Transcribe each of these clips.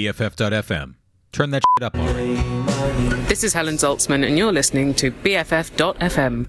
BFF.FM. Turn that shit up already. This is Helen Zaltzman, and you're listening to BFF.FM.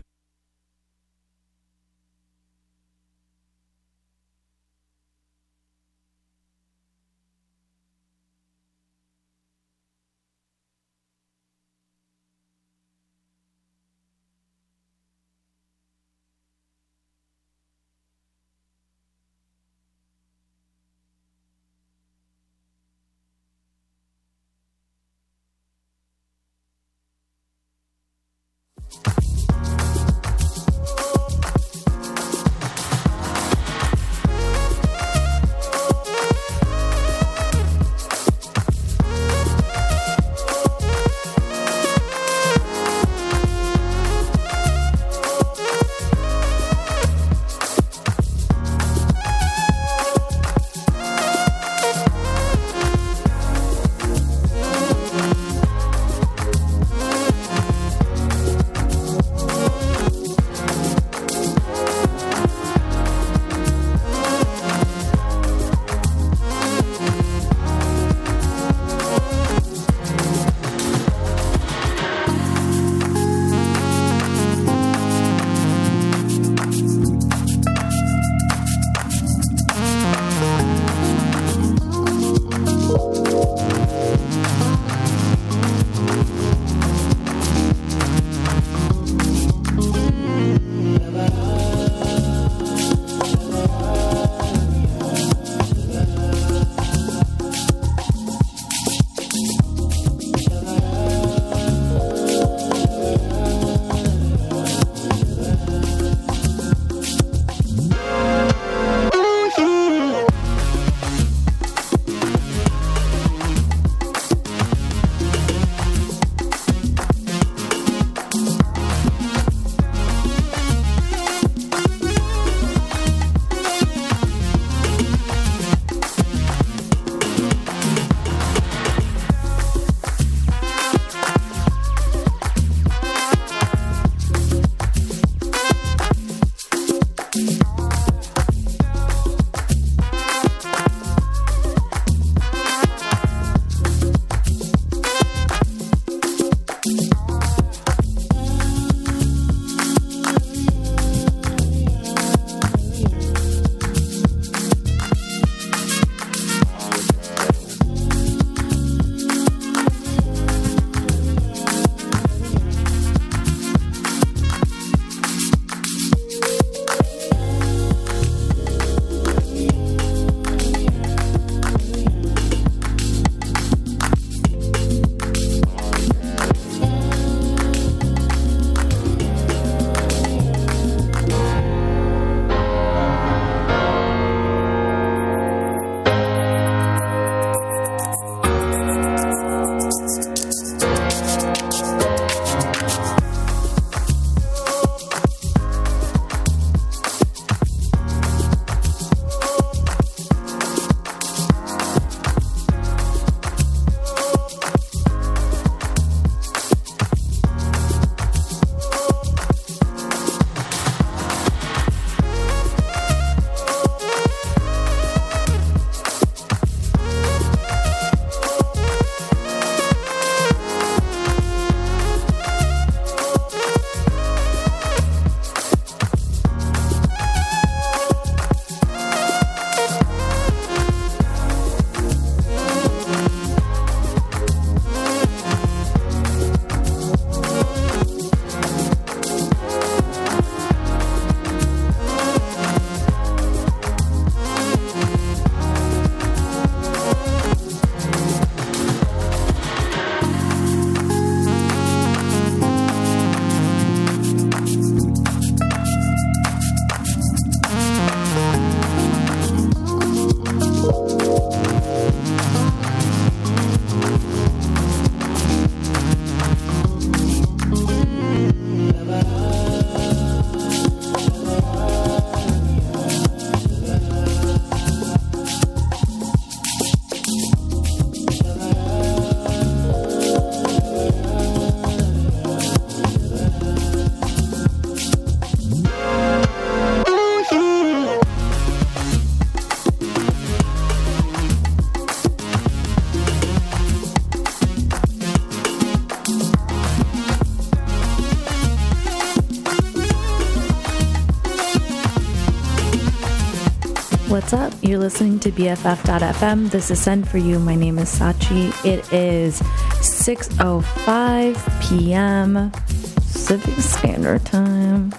What's up? You're listening to BFF.FM. This is Send for You. My name is Sachi. It is 6:05 p.m. Pacific Standard Time.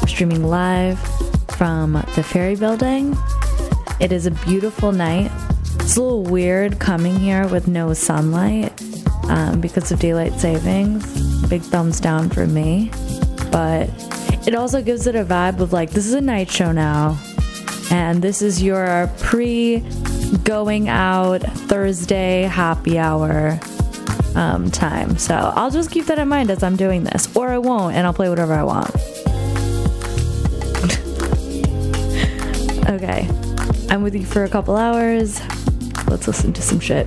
We're streaming live from the Ferry Building. It is a beautiful night. It's a little weird coming here with no sunlight um, because of daylight savings. Big thumbs down for me. But it also gives it a vibe of like, this is a night show now and this is your pre going out Thursday happy hour um, time. So I'll just keep that in mind as I'm doing this, or I won't, and I'll play whatever I want. okay, I'm with you for a couple hours. Let's listen to some shit.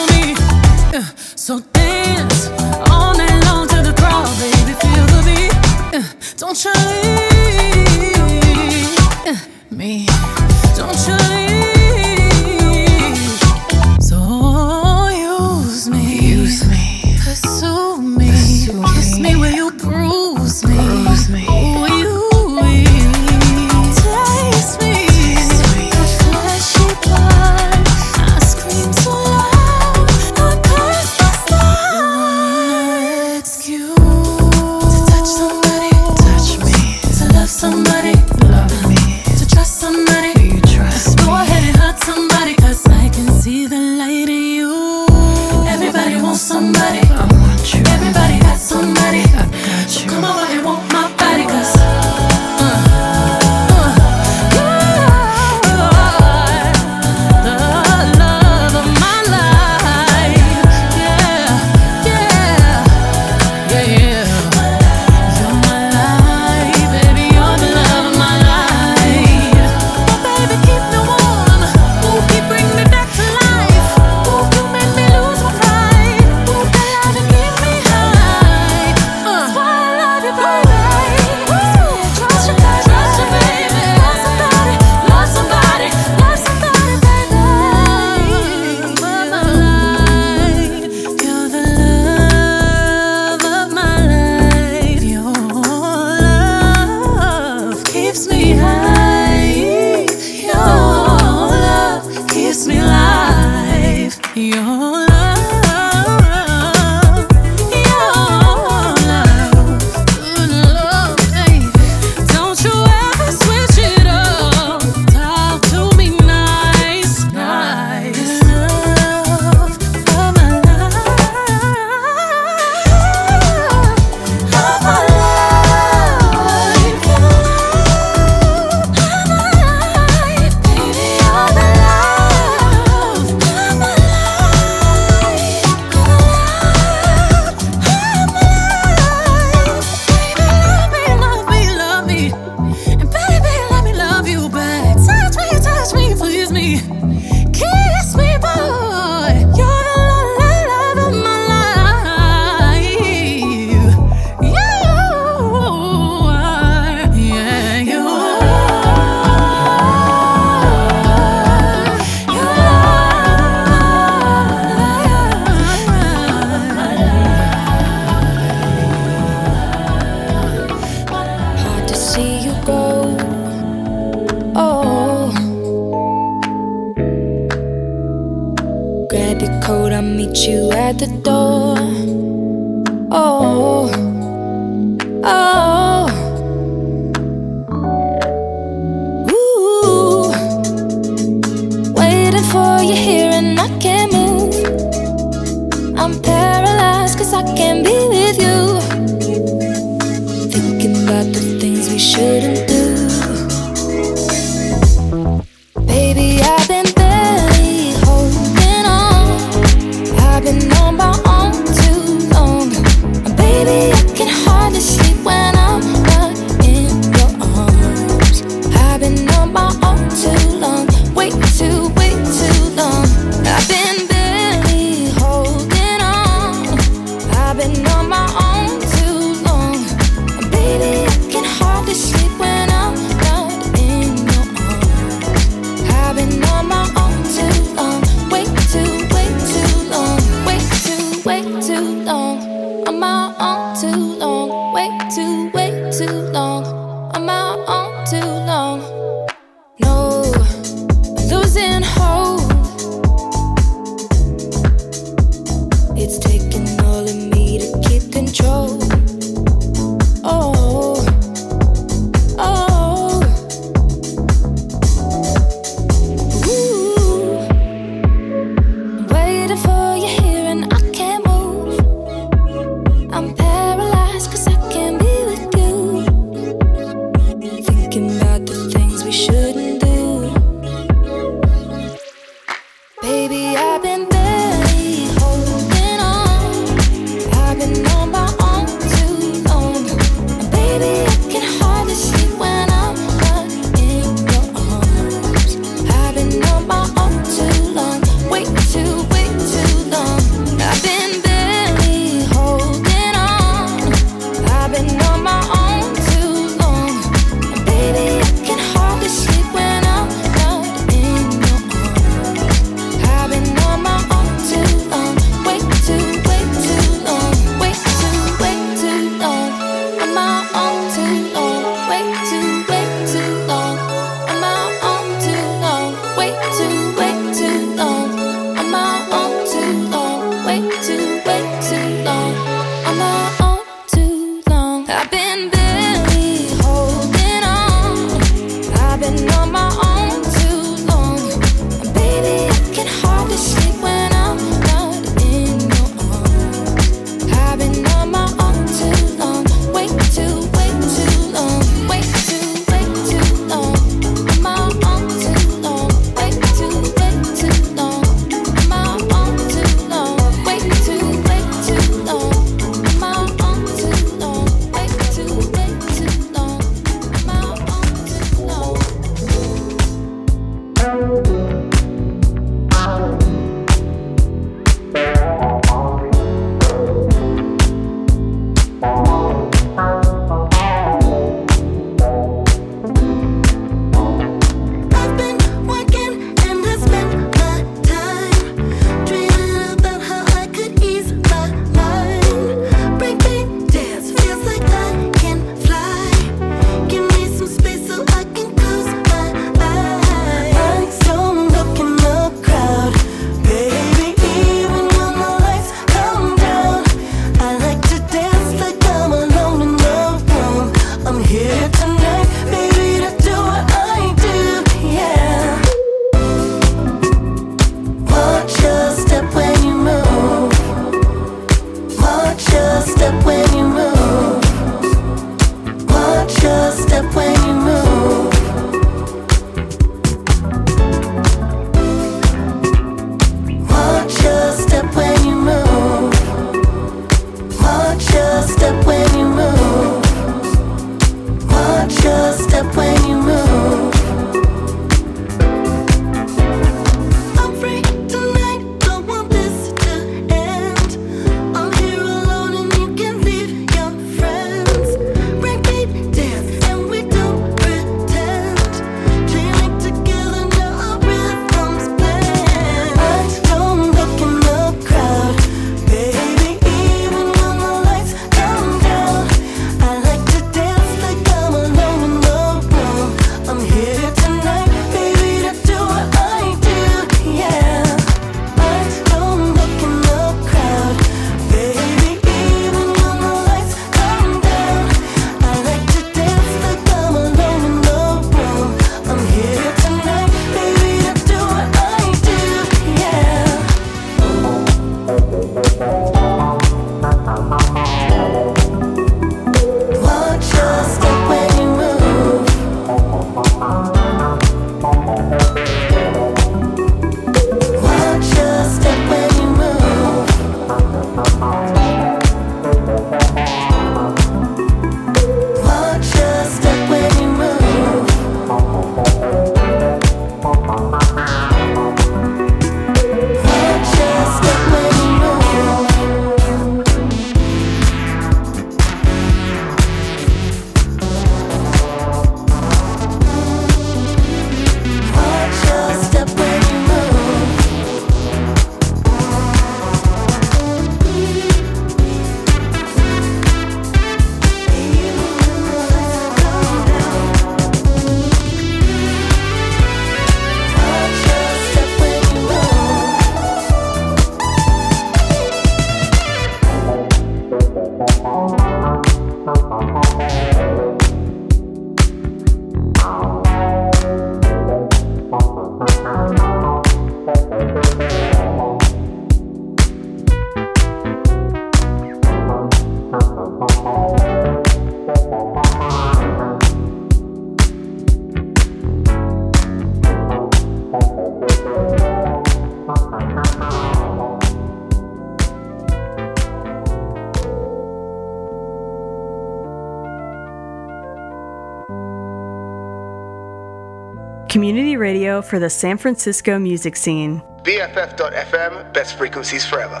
Community radio for the San Francisco music scene. BFF.FM, best frequencies forever.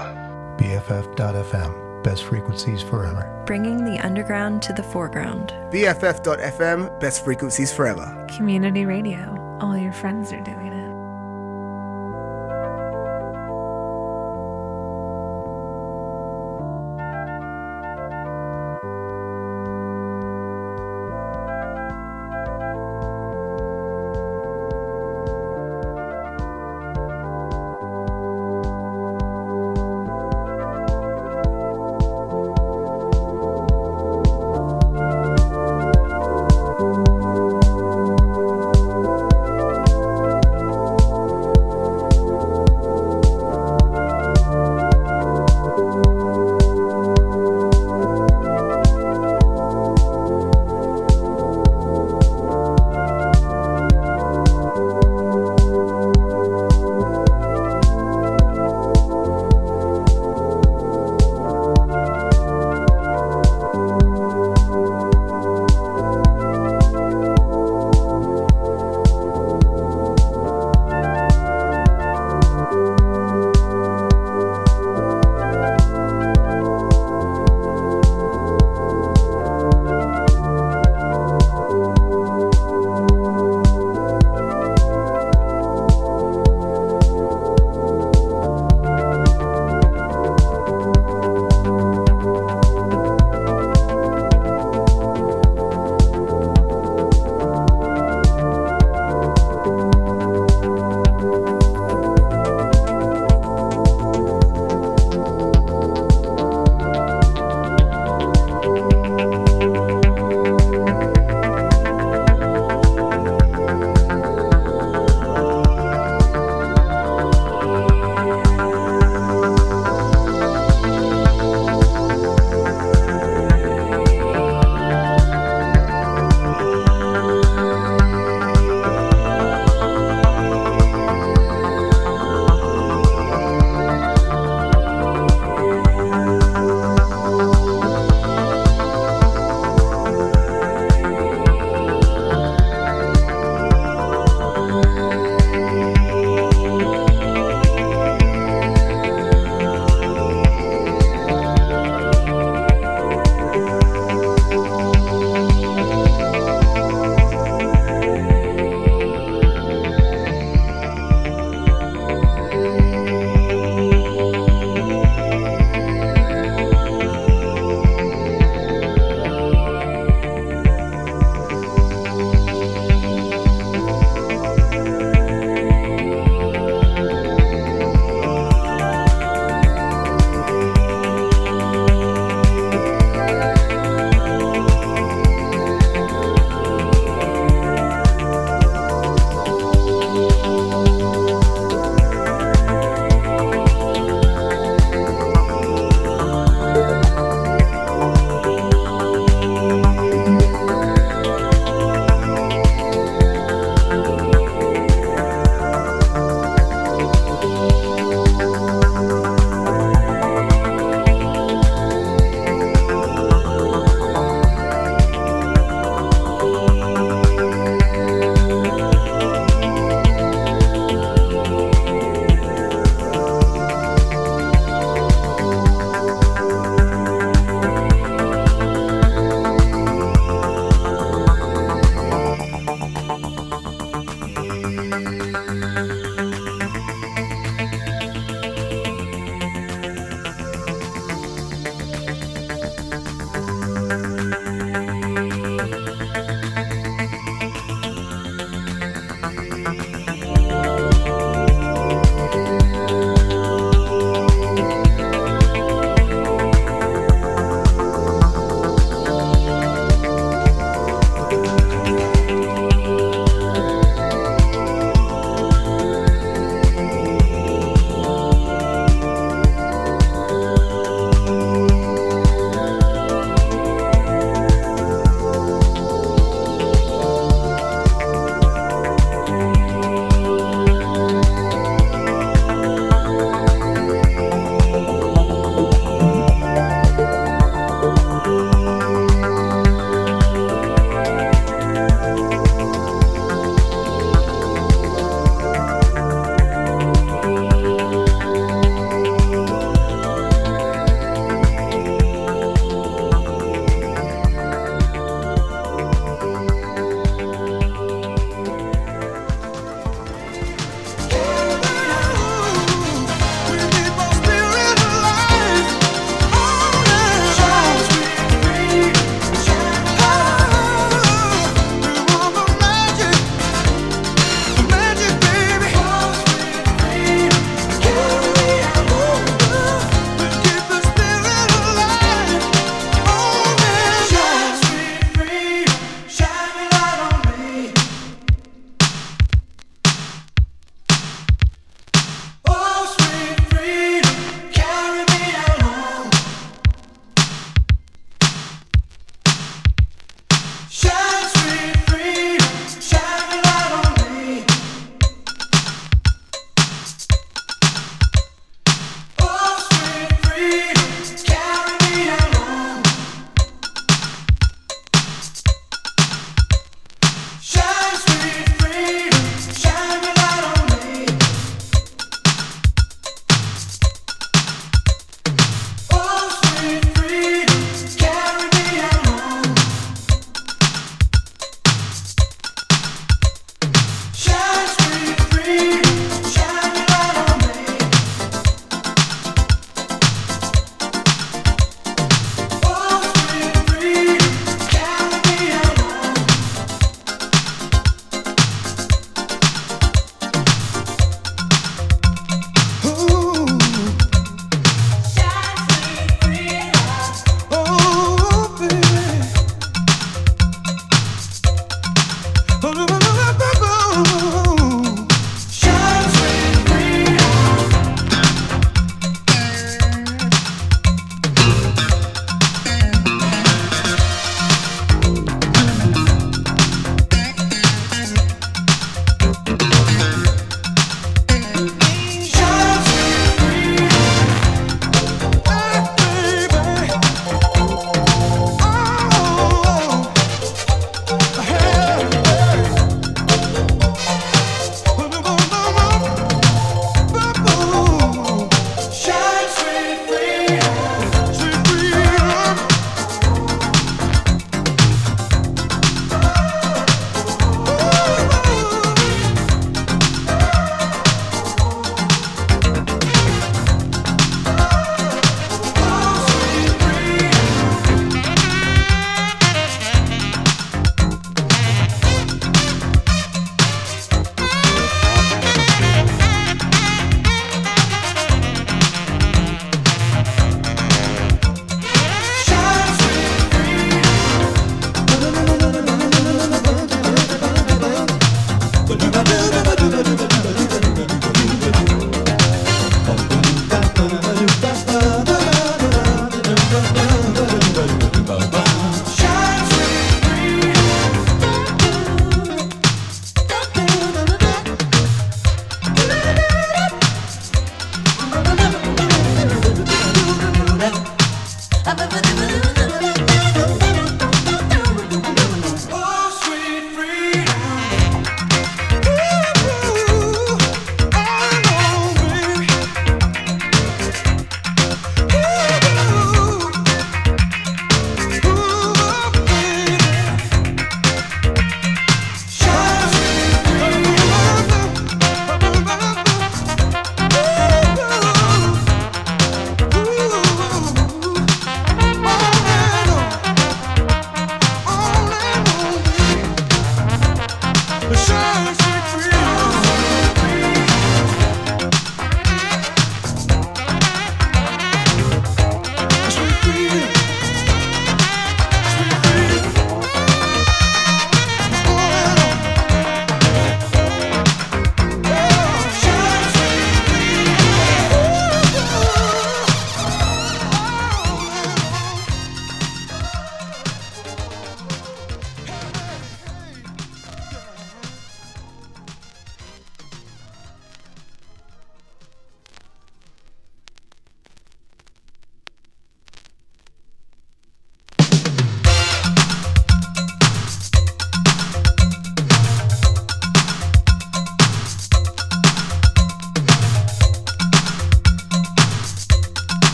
BFF.FM, best frequencies forever. bringing the underground to the foreground. BFF.FM, best frequencies forever. Community radio. All your friends are doing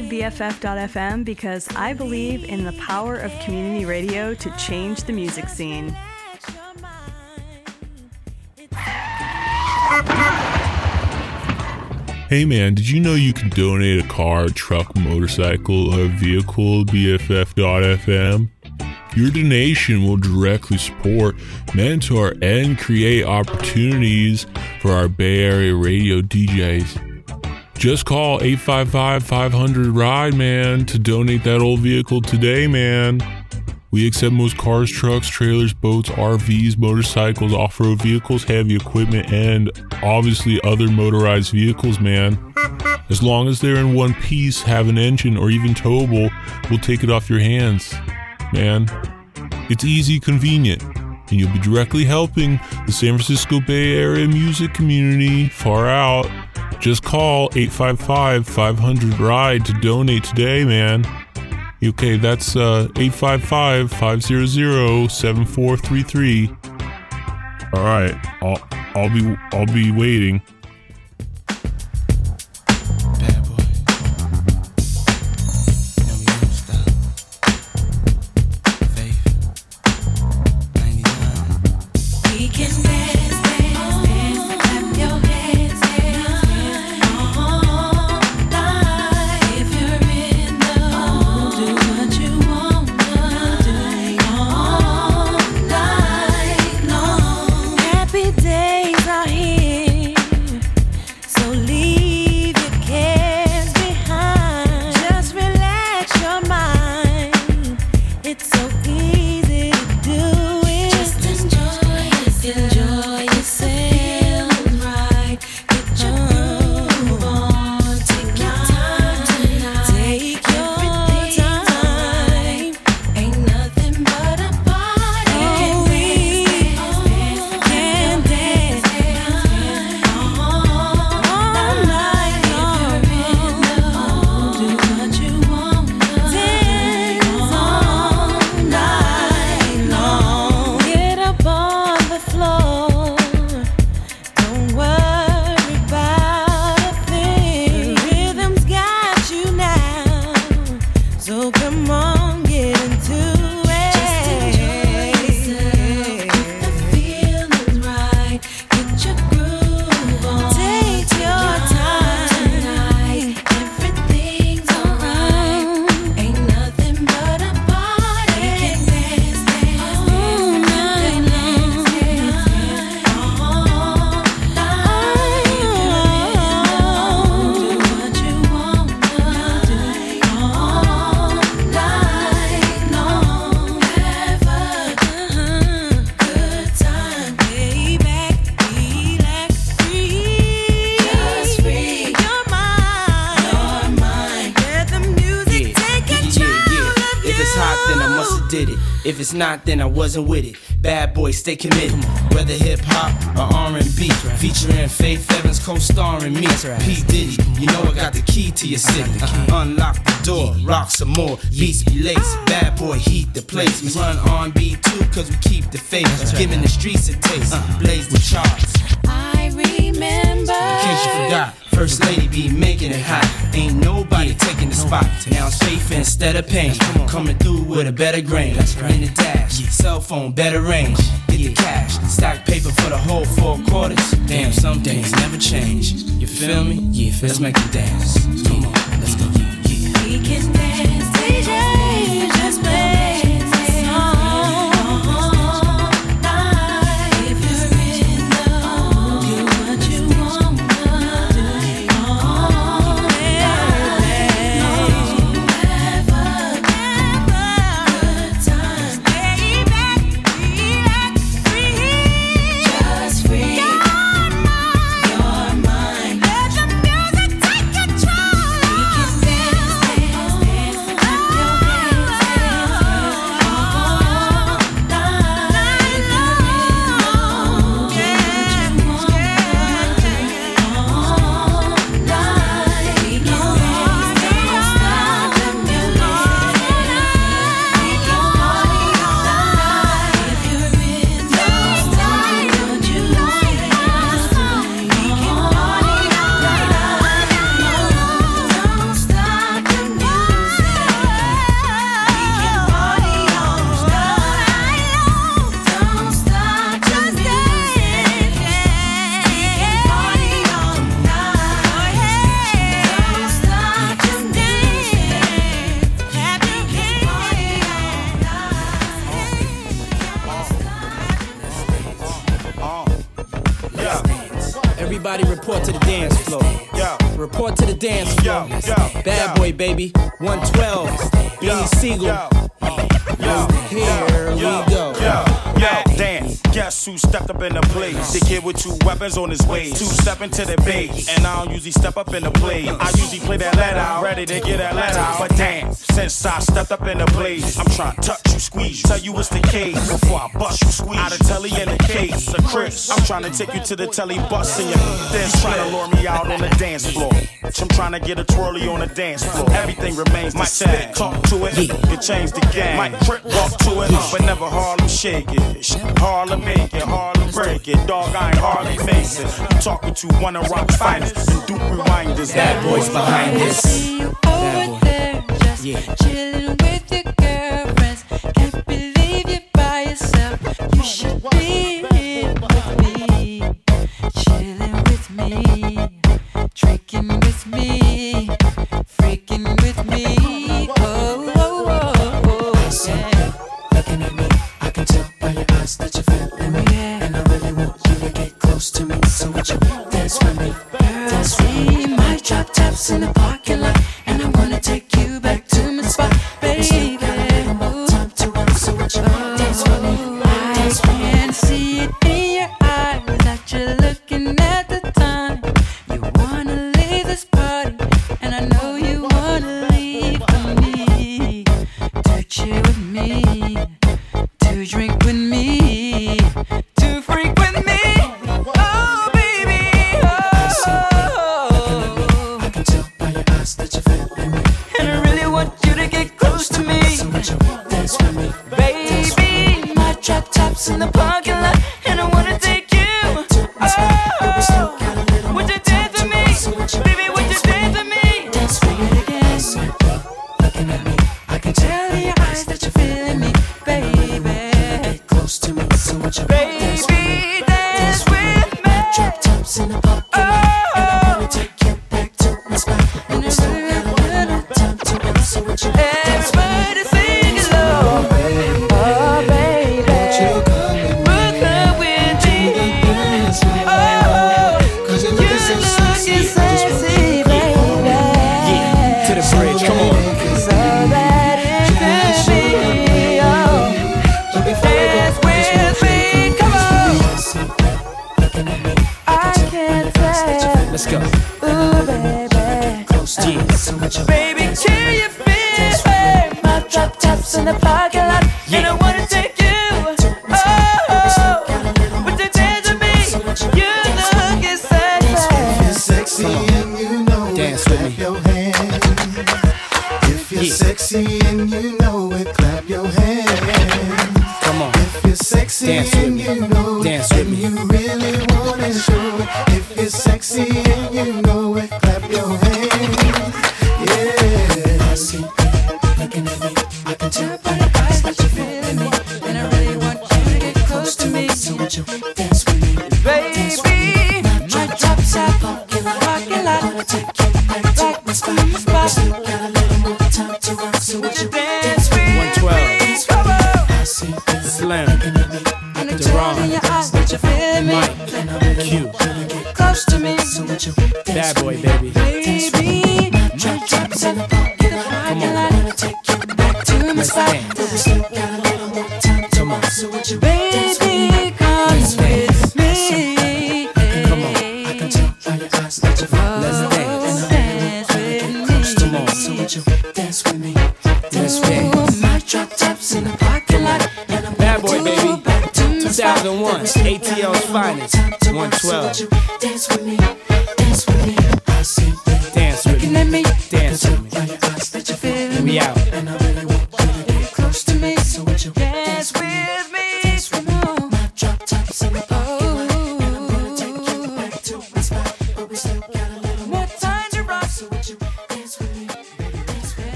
Founded BFF.FM because I believe in the power of community radio to change the music scene. Hey man, did you know you can donate a car, truck, motorcycle, or vehicle to BFF.FM? Your donation will directly support, mentor, and create opportunities for our Bay Area radio DJs. Just call 855 500 RIDE, man, to donate that old vehicle today, man. We accept most cars, trucks, trailers, boats, RVs, motorcycles, off road vehicles, heavy equipment, and obviously other motorized vehicles, man. As long as they're in one piece, have an engine, or even towable, we'll take it off your hands, man. It's easy, convenient, and you'll be directly helping the San Francisco Bay Area music community far out. Just call 855 500 RIDE to donate today, man. Okay, that's uh 855 500 7433. All right, I'll I'll be I'll be waiting. It's not, then I wasn't with it. Bad boy, stay committed. Whether hip hop or R&B, featuring Faith Evans co-starring me. P Diddy, you know I got the key to your city. Uh-huh. Unlock the door, rock some more, beats be lace. Bad boy, heat the place. We run R&B too, cause we keep the faith. Giving the streets a taste, blaze the charts. I remember. In case you forgot, First Lady be making it hot. Ain't nobody taking the spot. Now it's faith instead of pain. Coming through with a better grain. In the dash, cell phone, better range. Get the cash, stack paper for the whole four quarters. Damn, some things never change. You feel me? Yeah, let's make it dance. Come on, let's go. We can step into the bass. And I don't usually step up in the play. I usually play that let out, ready to get that let out. Since I stepped up in the blaze, I'm trying to touch you, squeeze you, tell you it's the case Before I bust you, squeeze out of telly in the case, the Chris. I'm trying to take you to the telly, busting you. your then trying to lure me out on the dance floor. I'm trying to get a twirly on the dance floor. Everything remains my tag, Talk to it, you it change the game. Might trip, walk to it, but never Harlem shake it. Harlem make it, Harlem break it. Dog, I ain't Harlem facing. Talking to one of our finest and Duke reminders. That voice behind this. That voice. Chill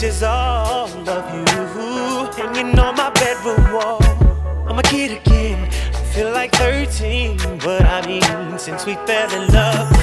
pictures all of you hanging on my bedroom wall. I'm a kid again, I feel like 13, but I mean, since we fell in love.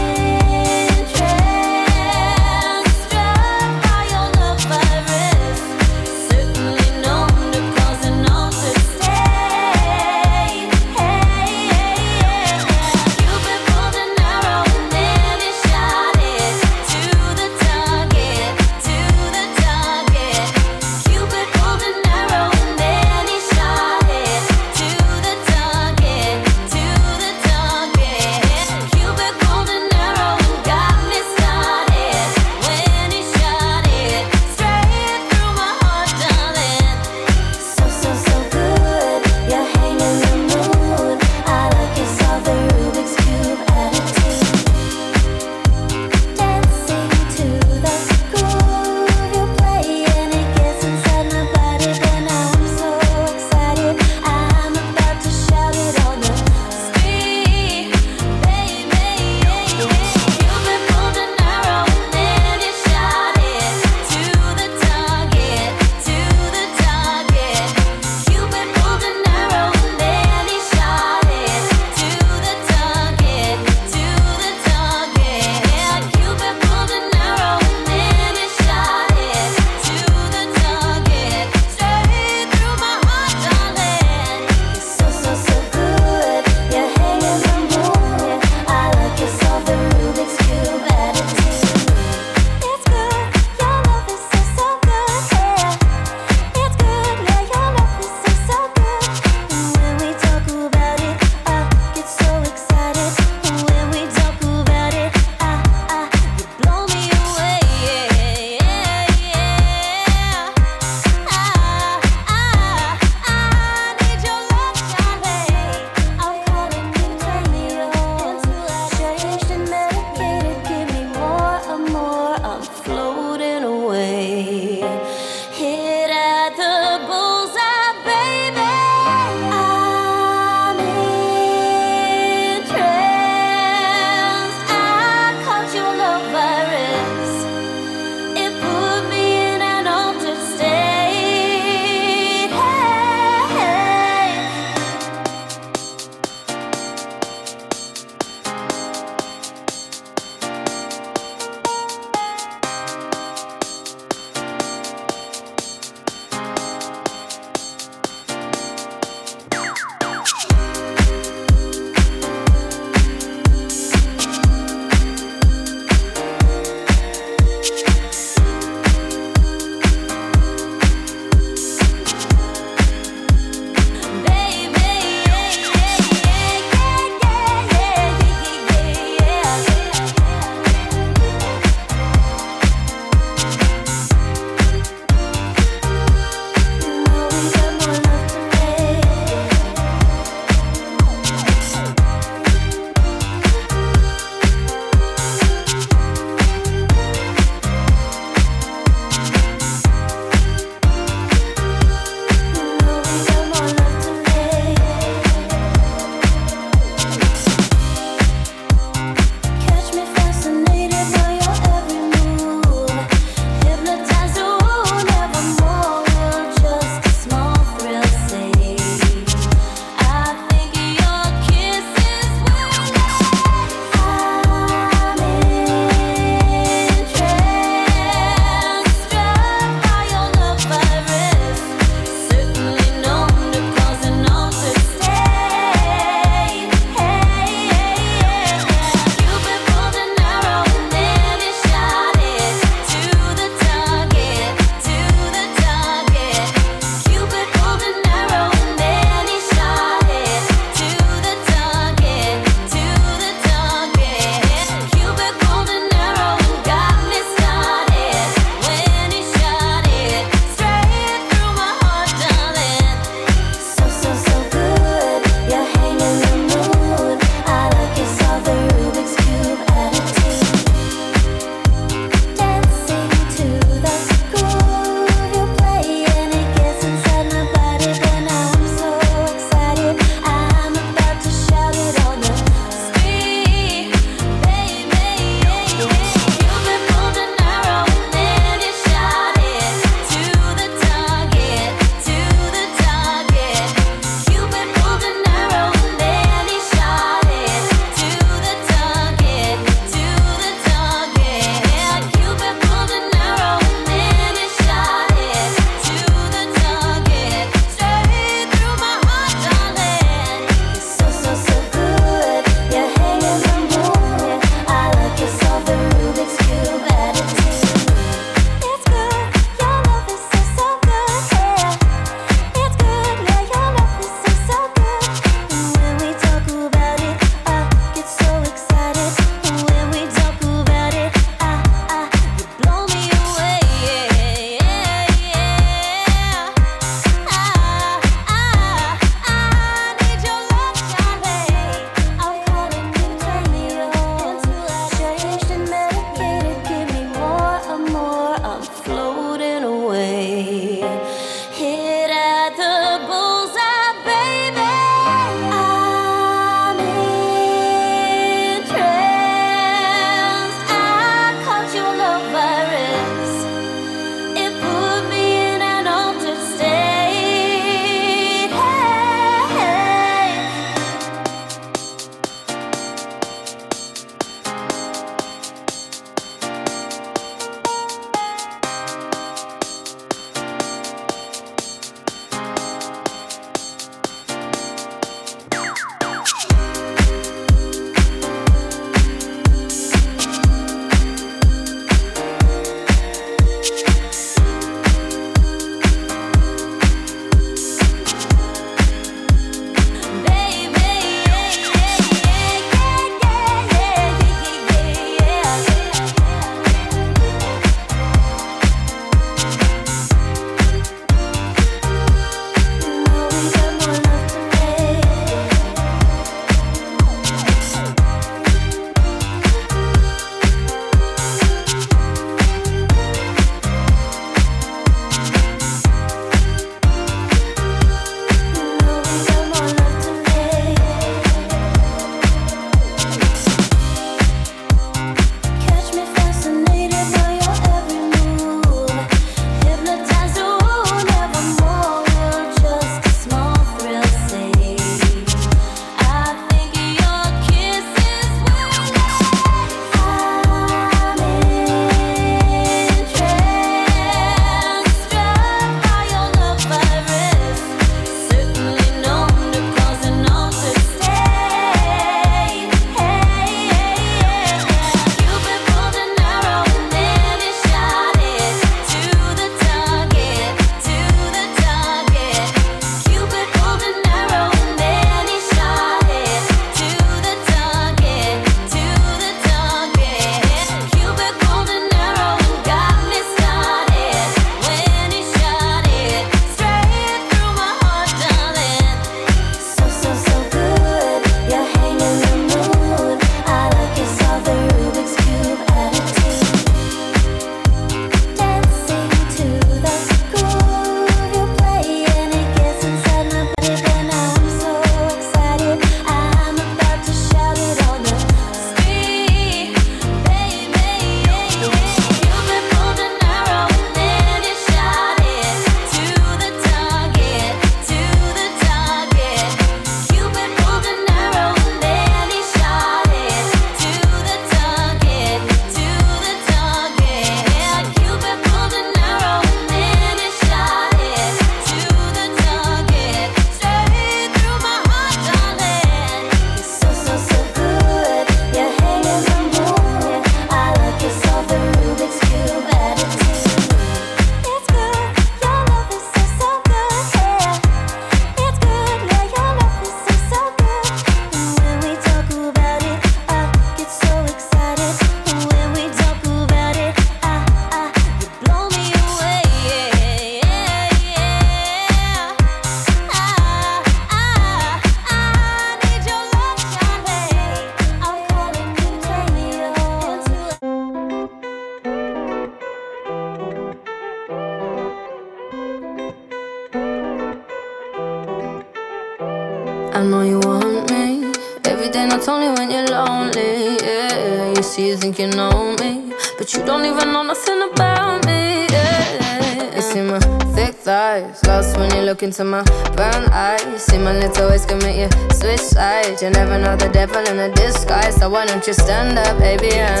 into my brown eyes. See my lips always commit you switch sides. You never know the devil in a disguise. So why don't you stand up, baby? And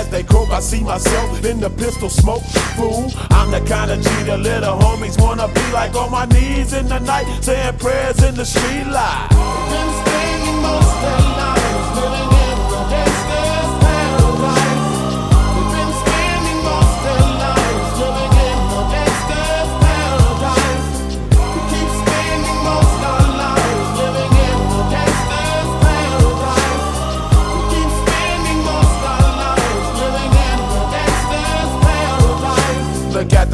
As they croak, I see myself in the pistol smoke. Fool, I'm the kind of the little homies wanna be like on my knees in the night, saying prayers in the street light. Been most living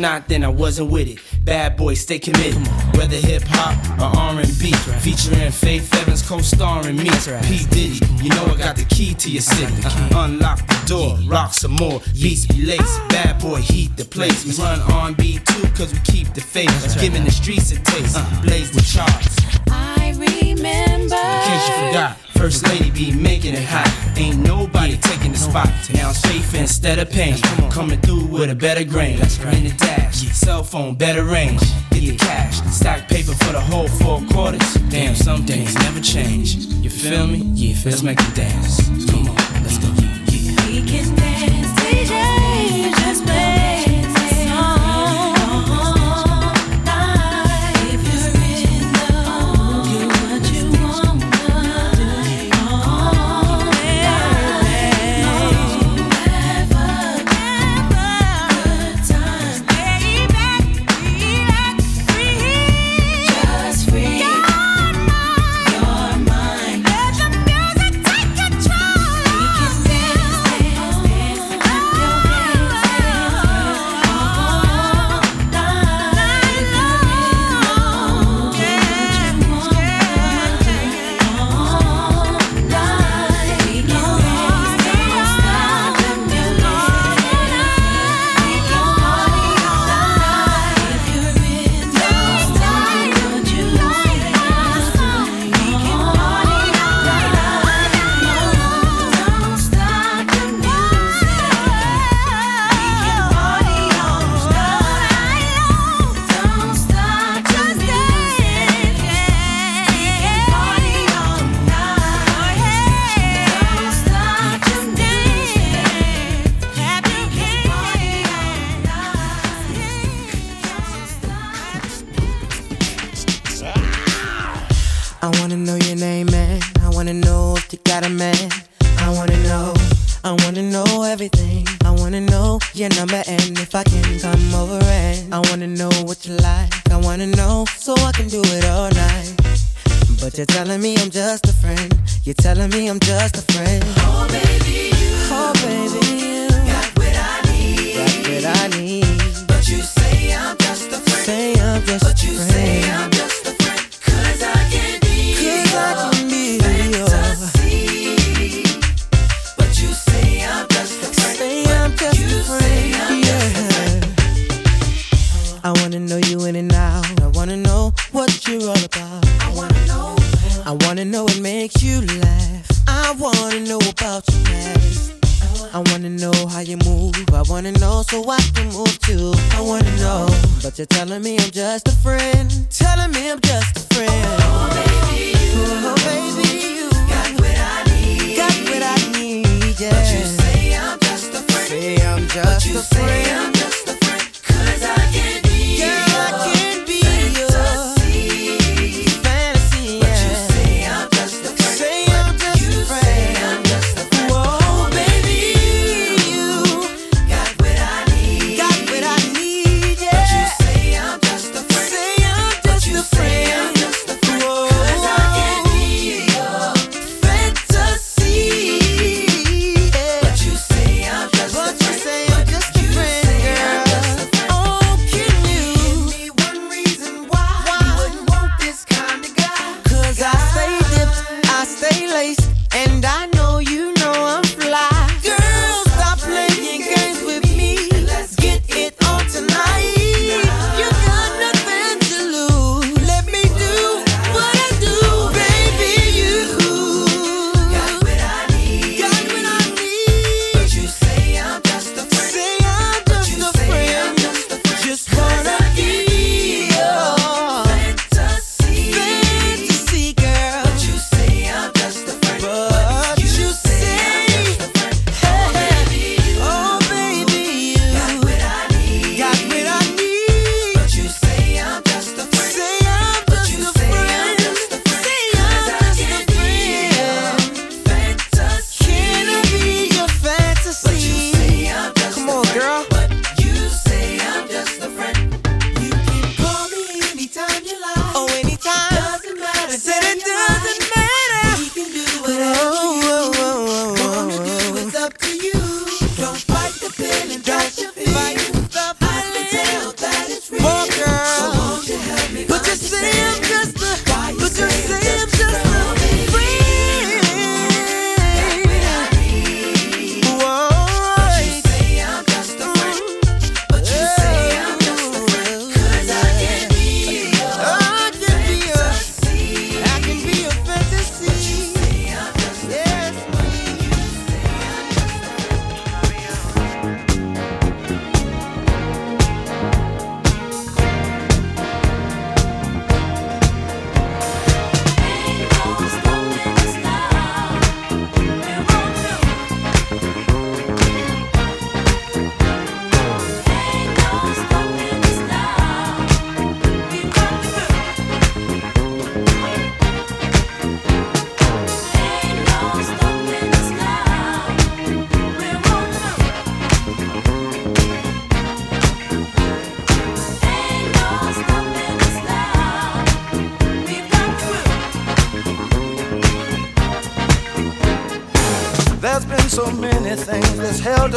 not, then I wasn't with it. Bad boy, stay committed. Whether hip hop or R&B, right. featuring Faith Evans co-starring me, right. P Diddy. You know I got the key to your city. uh, Unlock the door, rock some more. Beats be lace, bad boy, heat the place. We run R&B too, cause we keep the faith. Right. Giving the streets a taste, uh, blaze the charts. I remember. In case you forgot, First Lady be me. instead of pain. Coming through with a better grain. Rain the dash, cell phone, better range. Get the cash, stack paper for the whole four quarters. Damn, some things never change. You feel me? Yeah, let's make it dance. Come on, let's go.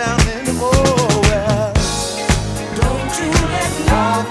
anymore. Don't you let love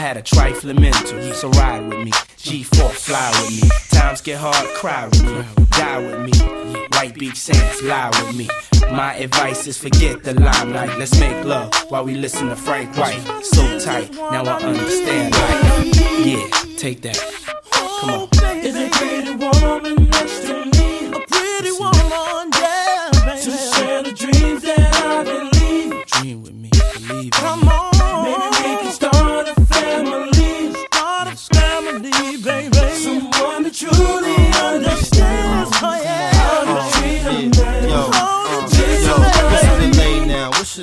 had a trifling mental. So ride with me, G4 fly with me. Times get hard, cry with me, die with me. White Beach Sands, lie with me. My advice is forget the limelight. Let's make love while we listen to Frank White. So tight, now I understand. Yeah, take that.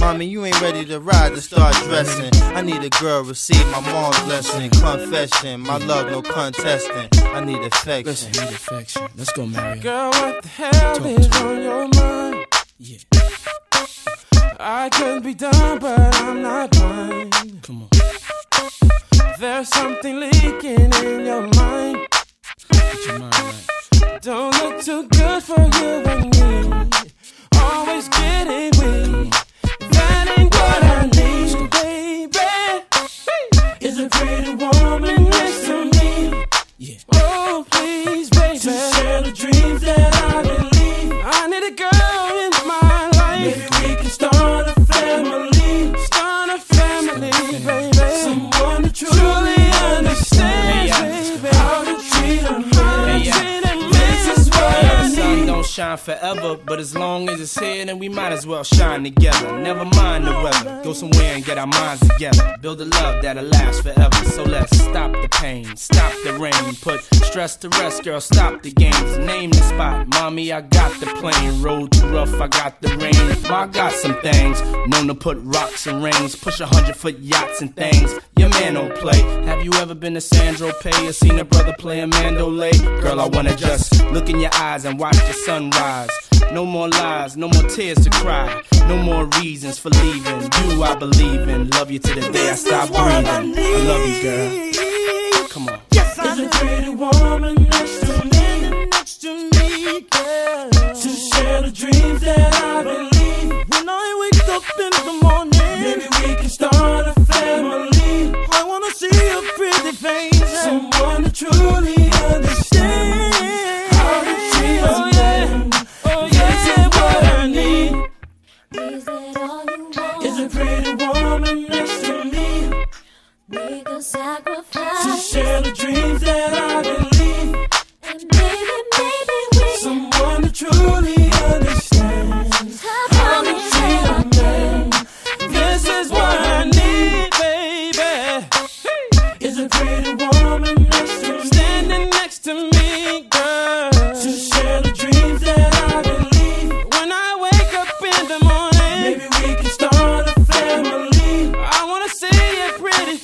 Mommy, you ain't ready to ride to start dressing. I need a girl, receive my mom's blessing. Confession, my love, no contesting. I need affection. Listen, need affection. Let's go, Mary. Girl, what the hell is on your mind? Yeah. I could be done, but I'm not blind. Come on. There's something leaking in your mind. Get your mind right. Don't look too good for you and me. Always getting weak. That ain't what shine forever, but as long as it's here, then we might as well shine together. Never mind the weather, go somewhere and get our minds together. Build a love that'll last forever. So let's stop the pain, stop the rain, put stress to rest, girl. Stop the games, name the spot. Mommy, I got the plane. Road too rough, I got the rain. I got some things, known to put rocks and rings, push a hundred foot yachts and things. Your man don't play. Have you ever been to Saint-Tropez or seen a brother play a mandolay? Girl, I wanna just look in your eyes and watch the rise. No more lies, no more tears to cry, no more reasons for leaving. You, I believe in. Love you to the day I stop breathing. I, I, love you, girl. Come on. Yes, I There's a pretty woman next to me, next to me, girl. To share the dreams that I believe. When I wake up in the morning, maybe we can start a family. I wanna see a pretty face, someone to truly. We gon' sacrifice to share the dreams that I believe, and maybe, maybe we someone to truly.